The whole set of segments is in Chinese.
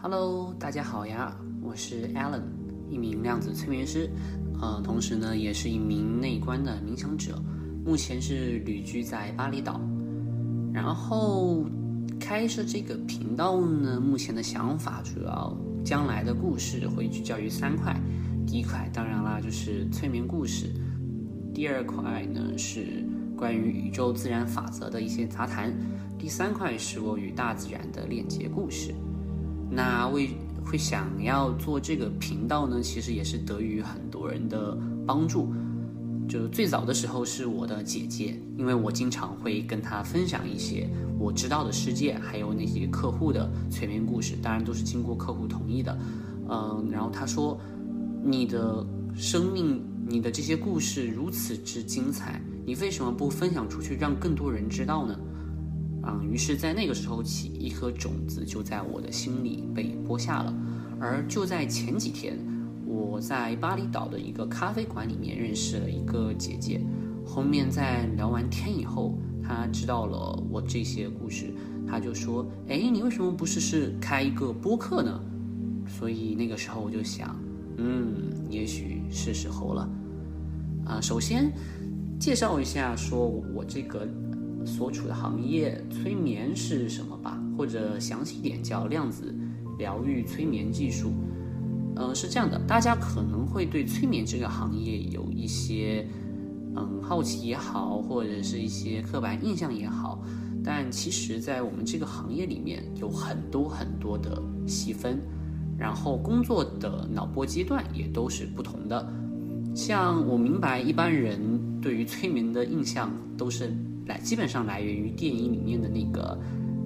Hello，大家好呀，我是 Alan，一名量子催眠师，呃，同时呢也是一名内观的冥想者，目前是旅居在巴厘岛。然后开设这个频道呢，目前的想法主要将来的故事会聚焦于三块，第一块当然啦就是催眠故事，第二块呢是关于宇宙自然法则的一些杂谈，第三块是我与大自然的链接故事。那为会想要做这个频道呢，其实也是得益于很多人的帮助。就最早的时候是我的姐姐，因为我经常会跟她分享一些我知道的世界，还有那些客户的催眠故事，当然都是经过客户同意的。嗯，然后她说：“你的生命，你的这些故事如此之精彩，你为什么不分享出去，让更多人知道呢？”嗯，于是，在那个时候起，一颗种子就在我的心里被播下了。而就在前几天，我在巴厘岛的一个咖啡馆里面认识了一个姐姐。后面在聊完天以后，她知道了我这些故事，她就说：“哎，你为什么不试试开一个播客呢？”所以那个时候我就想，嗯，也许是时候了。啊，首先介绍一下，说我这个。所处的行业，催眠是什么吧？或者详细点叫量子疗愈催眠技术。嗯，是这样的，大家可能会对催眠这个行业有一些嗯好奇也好，或者是一些刻板印象也好。但其实，在我们这个行业里面，有很多很多的细分，然后工作的脑波阶段也都是不同的。像我明白，一般人对于催眠的印象都是。来，基本上来源于电影里面的那个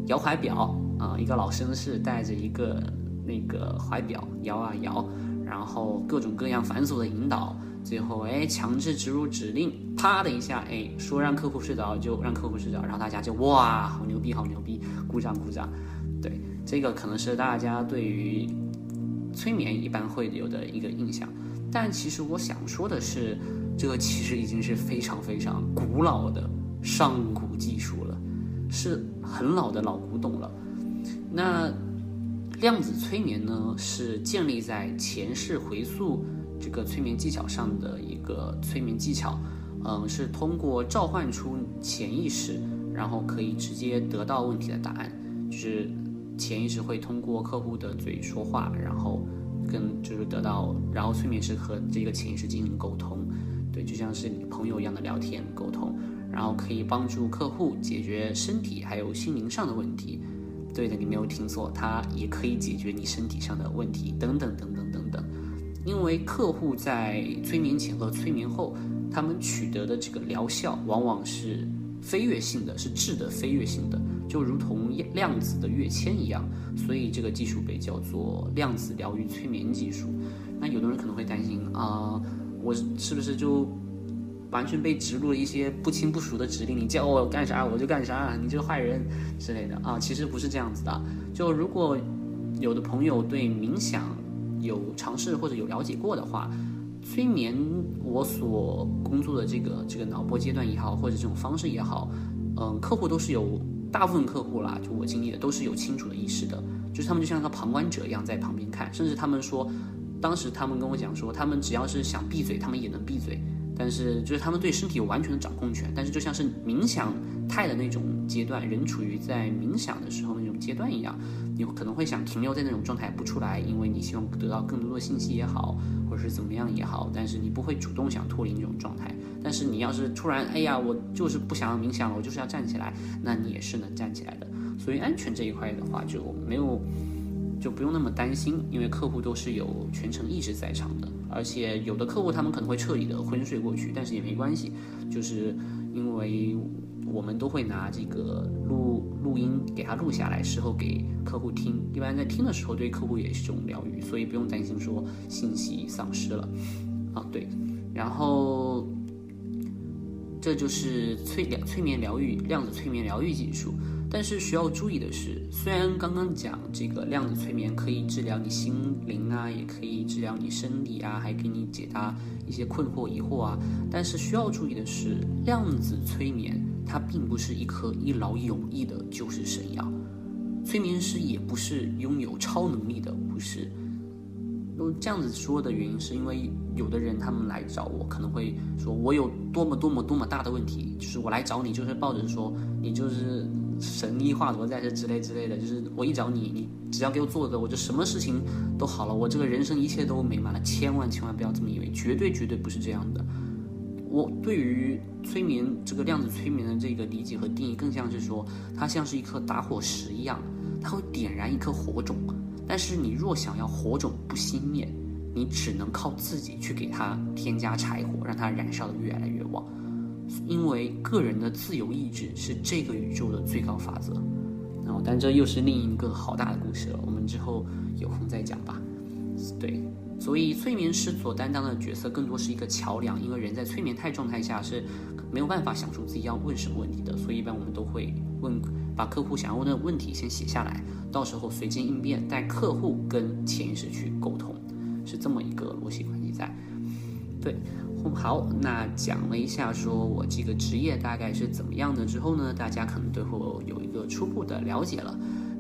摇怀表啊，一个老绅士带着一个那个怀表摇啊摇，然后各种各样繁琐的引导，最后哎强制植入指令，啪的一下哎说让客户睡着就让客户睡着，然后大家就哇好牛逼好牛逼，鼓掌鼓掌。对，这个可能是大家对于催眠一般会有的一个印象，但其实我想说的是，这个其实已经是非常非常古老的。上古技术了，是很老的老古董了。那量子催眠呢，是建立在前世回溯这个催眠技巧上的一个催眠技巧。嗯，是通过召唤出潜意识，然后可以直接得到问题的答案。就是潜意识会通过客户的嘴说话，然后跟就是得到，然后催眠师和这个潜意识进行沟通。对，就像是朋友一样的聊天沟通。然后可以帮助客户解决身体还有心灵上的问题，对的，你没有听错，它也可以解决你身体上的问题，等等等等等等。因为客户在催眠前和催眠后，他们取得的这个疗效往往是飞跃性的，是质的飞跃性的，就如同量子的跃迁一样，所以这个技术被叫做量子疗愈催眠技术。那有的人可能会担心啊，我是不是就？完全被植入了一些不清不熟的指令，你叫我干啥我就干啥，你这个坏人之类的啊，其实不是这样子的。就如果有的朋友对冥想有尝试或者有了解过的话，催眠我所工作的这个这个脑波阶段也好，或者这种方式也好，嗯，客户都是有大部分客户啦，就我经历的都是有清楚的意识的，就是他们就像个旁观者一样在旁边看，甚至他们说，当时他们跟我讲说，他们只要是想闭嘴，他们也能闭嘴。但是，就是他们对身体有完全的掌控权。但是，就像是冥想态的那种阶段，人处于在冥想的时候那种阶段一样，你可能会想停留在那种状态不出来，因为你希望得到更多的信息也好，或者是怎么样也好。但是你不会主动想脱离那种状态。但是你要是突然，哎呀，我就是不想要冥想了，我就是要站起来，那你也是能站起来的。所以安全这一块的话，就没有。就不用那么担心，因为客户都是有全程意识在场的，而且有的客户他们可能会彻底的昏睡过去，但是也没关系，就是因为我们都会拿这个录录音给他录下来，事后给客户听，一般在听的时候对客户也是一种疗愈，所以不用担心说信息丧失了。啊，对，然后这就是催疗催眠疗愈量子催眠疗愈技术。但是需要注意的是，虽然刚刚讲这个量子催眠可以治疗你心灵啊，也可以治疗你生理啊，还给你解答一些困惑疑惑啊，但是需要注意的是，量子催眠它并不是一颗一劳永逸的救世神药。催眠师也不是拥有超能力的，不是。都这样子说的原因，是因为有的人他们来找我，可能会说我有多么多么多么大的问题，就是我来找你，就是抱着说你就是神医化罗在这之类之类的，就是我一找你，你只要给我做的，我就什么事情都好了，我这个人生一切都美满了。千万千万不要这么以为，绝对绝对不是这样的。我对于催眠这个量子催眠的这个理解和定义，更像是说它像是一颗打火石一样，它会点燃一颗火种。但是你若想要火种不熄灭，你只能靠自己去给它添加柴火，让它燃烧的越来越。因为个人的自由意志是这个宇宙的最高法则。然后，但这又是另一个好大的故事了，我们之后有空再讲吧。对，所以催眠师所担当的角色更多是一个桥梁，因为人在催眠态状态下是没有办法想出自己要问什么问题的，所以一般我们都会问。把客户想要问的问题先写下来，到时候随机应变，带客户跟潜意识去沟通，是这么一个逻辑关系在。对，好，那讲了一下说我这个职业大概是怎么样的之后呢，大家可能对我有一个初步的了解了。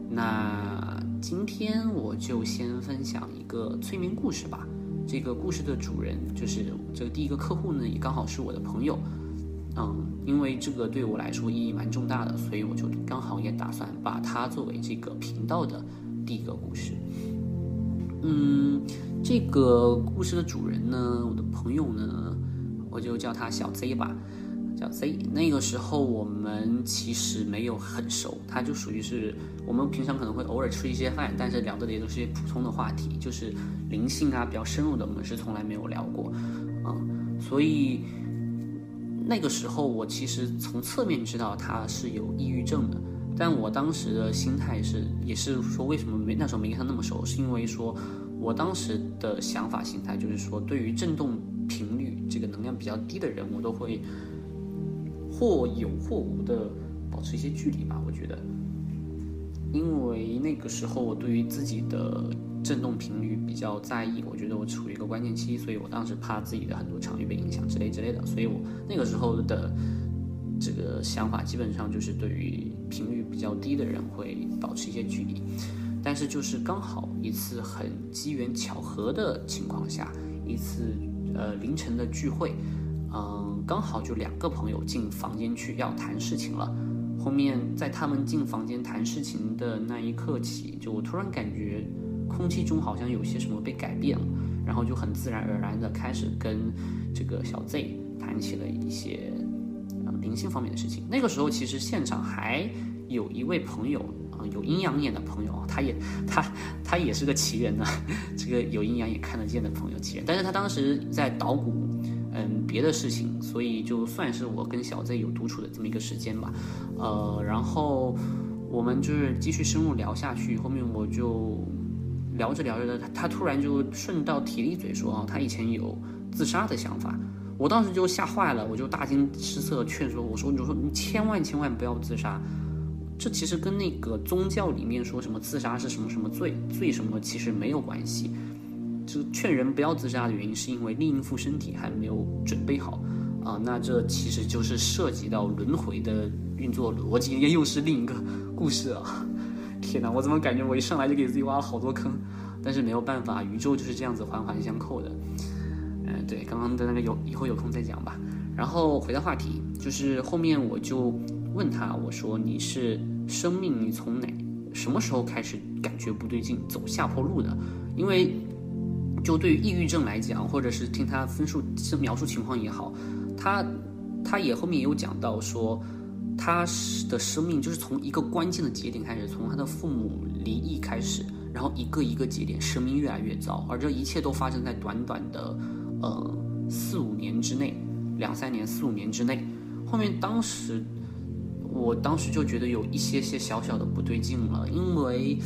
那今天我就先分享一个催眠故事吧。这个故事的主人就是这个第一个客户呢，也刚好是我的朋友。嗯，因为这个对我来说意义蛮重大的，所以我就刚好也打算把它作为这个频道的第一个故事。嗯，这个故事的主人呢，我的朋友呢，我就叫他小 Z 吧，叫 Z。那个时候我们其实没有很熟，他就属于是我们平常可能会偶尔吃一些饭，但是聊的也都是些普通的话题，就是灵性啊比较深入的，我们是从来没有聊过。嗯，所以。那个时候，我其实从侧面知道他是有抑郁症的，但我当时的心态是，也是说为什么没那时候没跟他那么熟，是因为说我当时的想法心态就是说，对于振动频率这个能量比较低的人，我都会或有或无的保持一些距离吧。我觉得，因为那个时候我对于自己的。振动频率比较在意，我觉得我处于一个关键期，所以我当时怕自己的很多场域被影响之类之类的，所以我那个时候的这个想法基本上就是对于频率比较低的人会保持一些距离。但是就是刚好一次很机缘巧合的情况下，一次呃凌晨的聚会，嗯，刚好就两个朋友进房间去要谈事情了。后面在他们进房间谈事情的那一刻起，就我突然感觉。空气中好像有些什么被改变了，然后就很自然而然的开始跟这个小 Z 谈起了一些灵性方面的事情。那个时候其实现场还有一位朋友啊，有阴阳眼的朋友啊，他也他他也是个奇人呢，这个有阴阳眼看得见的朋友奇人，但是他当时在捣鼓嗯别的事情，所以就算是我跟小 Z 有独处的这么一个时间吧，呃，然后我们就是继续深入聊下去，后面我就。聊着聊着的，他突然就顺道提了一嘴，说啊，他以前有自杀的想法。我当时就吓坏了，我就大惊失色，劝说我说，你说你千万千万不要自杀。这其实跟那个宗教里面说什么自杀是什么什么罪罪什么其实没有关系。就劝人不要自杀的原因，是因为另一副身体还没有准备好啊。那这其实就是涉及到轮回的运作逻辑，又是另一个故事啊。天哪，我怎么感觉我一上来就给自己挖了好多坑？但是没有办法，宇宙就是这样子环环相扣的。对，刚刚的那个有以后有空再讲吧。然后回到话题，就是后面我就问他，我说你是生命，你从哪什么时候开始感觉不对劲，走下坡路的？因为就对于抑郁症来讲，或者是听他分数描述情况也好，他他也后面也有讲到说。他的生命就是从一个关键的节点开始，从他的父母离异开始，然后一个一个节点，生命越来越糟，而这一切都发生在短短的，呃，四五年之内，两三年、四五年之内。后面当时，我当时就觉得有一些些小小的不对劲了，因为，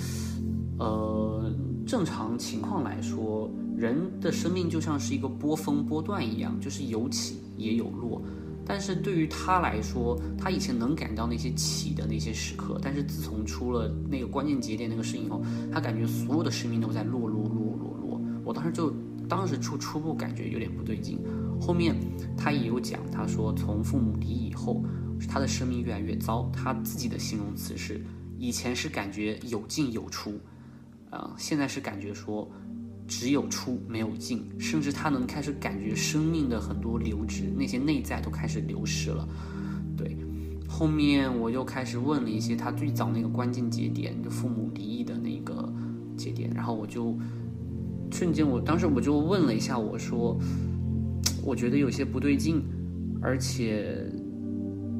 呃，正常情况来说，人的生命就像是一个波峰波段一样，就是有起也有落。但是对于他来说，他以前能感到那些起的那些时刻，但是自从出了那个关键节点那个事以后，他感觉所有的生命都在落落落落落。我当时就当时初初步感觉有点不对劲。后面他也有讲，他说从父母离异以后，他的生命越来越糟。他自己的形容词是以前是感觉有进有出，啊，现在是感觉说只有出没有进，甚至他能开始感觉生命的很多流质，那些内在都开始流失了。对，后面我又开始问了一些他最早那个关键节点，就父母离异的那个节点，然后我就瞬间，我当时我就问了一下，我说，我觉得有些不对劲，而且。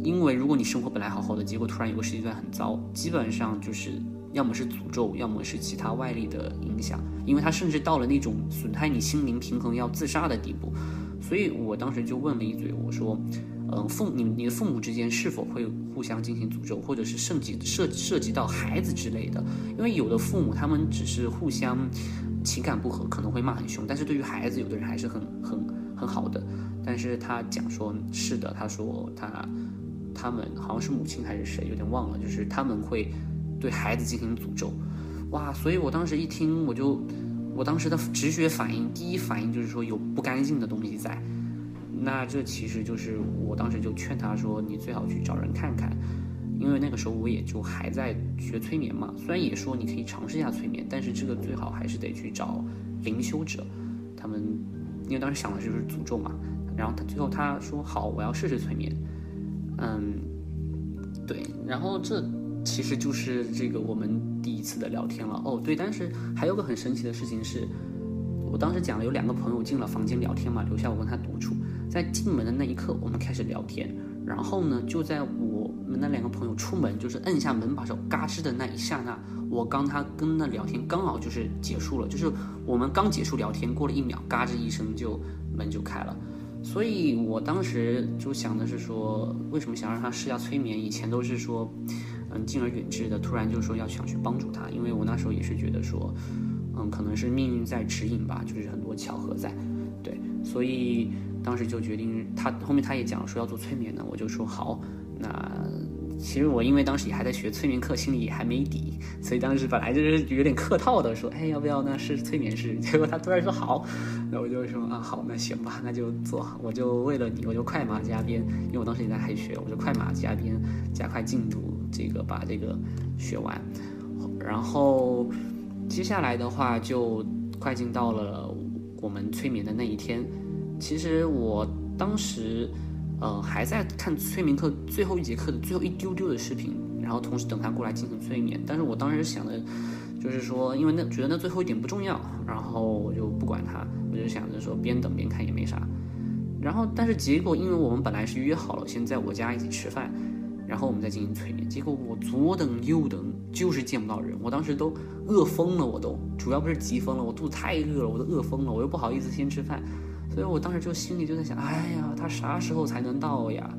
因为如果你生活本来好好的，结果突然有个时间段很糟，基本上就是要么是诅咒，要么是其他外力的影响。因为他甚至到了那种损害你心灵平衡要自杀的地步，所以我当时就问了一嘴，我说：“嗯，父你你的父母之间是否会互相进行诅咒，或者是涉及涉涉及到孩子之类的？因为有的父母他们只是互相情感不和，可能会骂很凶，但是对于孩子，有的人还是很很很好的。但是他讲说是的，他说他。”他们好像是母亲还是谁，有点忘了。就是他们会对孩子进行诅咒，哇！所以我当时一听，我就我当时的直觉反应，第一反应就是说有不干净的东西在。那这其实就是我当时就劝他说，你最好去找人看看，因为那个时候我也就还在学催眠嘛。虽然也说你可以尝试一下催眠，但是这个最好还是得去找灵修者。他们因为当时想的就是诅咒嘛。然后他最后他说好，我要试试催眠。嗯，对，然后这其实就是这个我们第一次的聊天了。哦，对，但是还有个很神奇的事情是，我当时讲了有两个朋友进了房间聊天嘛，留下我跟他独处，在进门的那一刻，我们开始聊天。然后呢，就在我那两个朋友出门，就是摁下门把手嘎吱的那一刹那，我刚他跟那聊天刚好就是结束了，就是我们刚结束聊天，过了一秒，嘎吱一声就门就开了。所以我当时就想的是说，为什么想让他试下催眠？以前都是说，嗯，敬而远之的，突然就说要想去帮助他，因为我那时候也是觉得说，嗯，可能是命运在指引吧，就是很多巧合在，对，所以当时就决定他后面他也讲说要做催眠的，我就说好，那。其实我因为当时也还在学催眠课，心里也还没底，所以当时本来就是有点客套的说，哎，要不要呢？是催眠师。结果他突然说好，那我就说啊，好，那行吧，那就做。我就为了你，我就快马加鞭，因为我当时也在黑学，我就快马加鞭，加快进度，这个把这个学完。然后接下来的话就快进到了我们催眠的那一天。其实我当时。呃，还在看催眠课最后一节课的最后一丢丢的视频，然后同时等他过来进行催眠。但是我当时想的，就是说，因为那觉得那最后一点不重要，然后我就不管他，我就想着说边等边看也没啥。然后，但是结果，因为我们本来是约好了先在我家一起吃饭，然后我们再进行催眠。结果我左等右等，就是见不到人。我当时都饿疯了，我都主要不是急疯了，我肚子太饿了，我都饿疯了，我又不好意思先吃饭。所以我当时就心里就在想，哎呀，他啥时候才能到呀？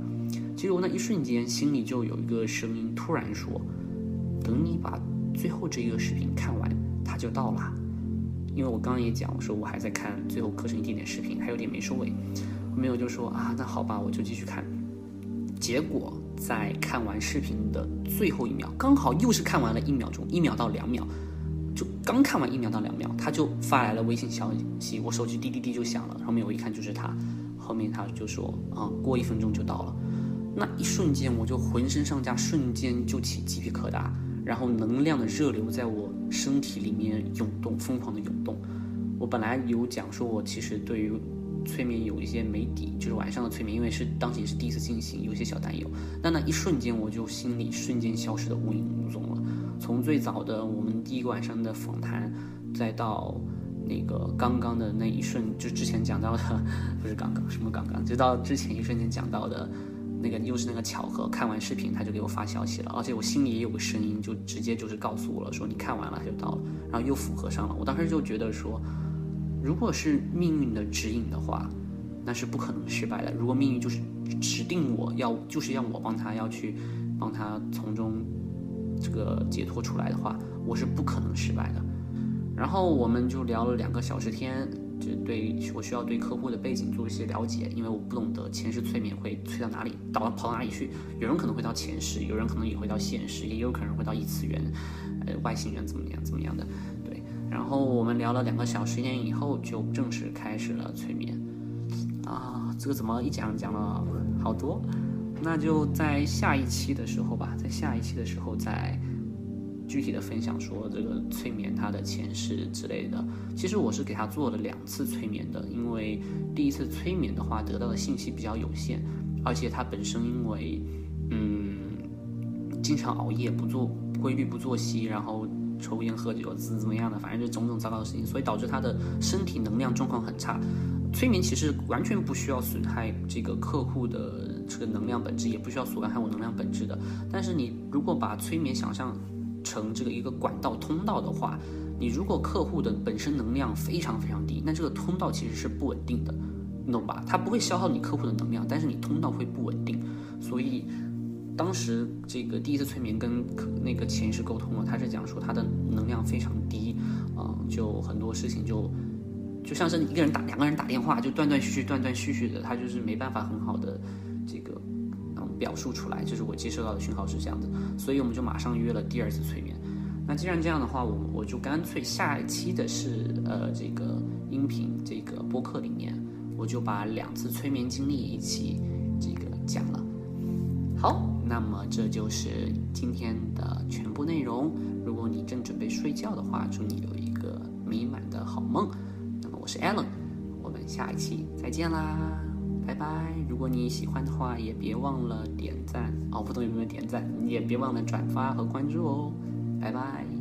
其实我那一瞬间，心里就有一个声音突然说：“等你把最后这一个视频看完，他就到了。”因为我刚刚也讲，我说我还在看最后课程一点点视频，还有点没收尾。没有就说啊，那好吧，我就继续看。结果在看完视频的最后一秒，刚好又是看完了一秒钟，一秒到两秒。就刚看完一秒到两秒，他就发来了微信消息，我手机滴滴滴就响了。后面我一看就是他，后面他就说啊，过一分钟就到了。那一瞬间我就浑身上下瞬间就起鸡皮疙瘩，然后能量的热流在我身体里面涌动，疯狂的涌动。我本来有讲说，我其实对于催眠有一些没底，就是晚上的催眠，因为是当时也是第一次进行，有些小担忧。那那一瞬间我就心里瞬间消失的无影无踪了。从最早的我们第一个晚上的访谈，再到那个刚刚的那一瞬，就之前讲到的，不是刚刚什么刚刚，就到之前一瞬间讲到的，那个又是那个巧合，看完视频他就给我发消息了，而且我心里也有个声音，就直接就是告诉我了，说你看完了他就到了，然后又符合上了。我当时就觉得说，如果是命运的指引的话，那是不可能失败的。如果命运就是指定我要，就是要我帮他要去帮他从中。这个解脱出来的话，我是不可能失败的。然后我们就聊了两个小时天，就对我需要对客户的背景做一些了解，因为我不懂得前世催眠会催到哪里，到跑到哪里去。有人可能会到前世，有人可能也会到现实，也有可能会到异次元，呃，外星人怎么样怎么样的。对，然后我们聊了两个小时天以后，就正式开始了催眠。啊，这个怎么一讲讲了好多？那就在下一期的时候吧，在下一期的时候再具体的分享说这个催眠它的前世之类的。其实我是给他做了两次催眠的，因为第一次催眠的话得到的信息比较有限，而且他本身因为嗯经常熬夜不做规律不作息，然后抽烟喝酒怎么怎么样的，反正就种种糟糕的事情，所以导致他的身体能量状况很差。催眠其实完全不需要损害这个客户的这个能量本质，也不需要损害我能量本质的。但是你如果把催眠想象成这个一个管道通道的话，你如果客户的本身能量非常非常低，那这个通道其实是不稳定的，你懂吧？它不会消耗你客户的能量，但是你通道会不稳定。所以当时这个第一次催眠跟那个前世沟通了，他是讲说他的能量非常低，啊，就很多事情就。就像是一个人打两个人打电话，就断断续续、断断续续的，他就是没办法很好的这个嗯表述出来。就是我接收到的讯号是这样的，所以我们就马上约了第二次催眠。那既然这样的话，我我就干脆下一期的是呃这个音频这个播客里面，我就把两次催眠经历一起这个讲了。好，那么这就是今天的全部内容。如果你正准备睡觉的话，祝你有一个美满的好梦。那么我是 Allen，我们下一期再见啦，拜拜！如果你喜欢的话，也别忘了点赞哦，不懂有没有点赞，你也别忘了转发和关注哦，拜拜。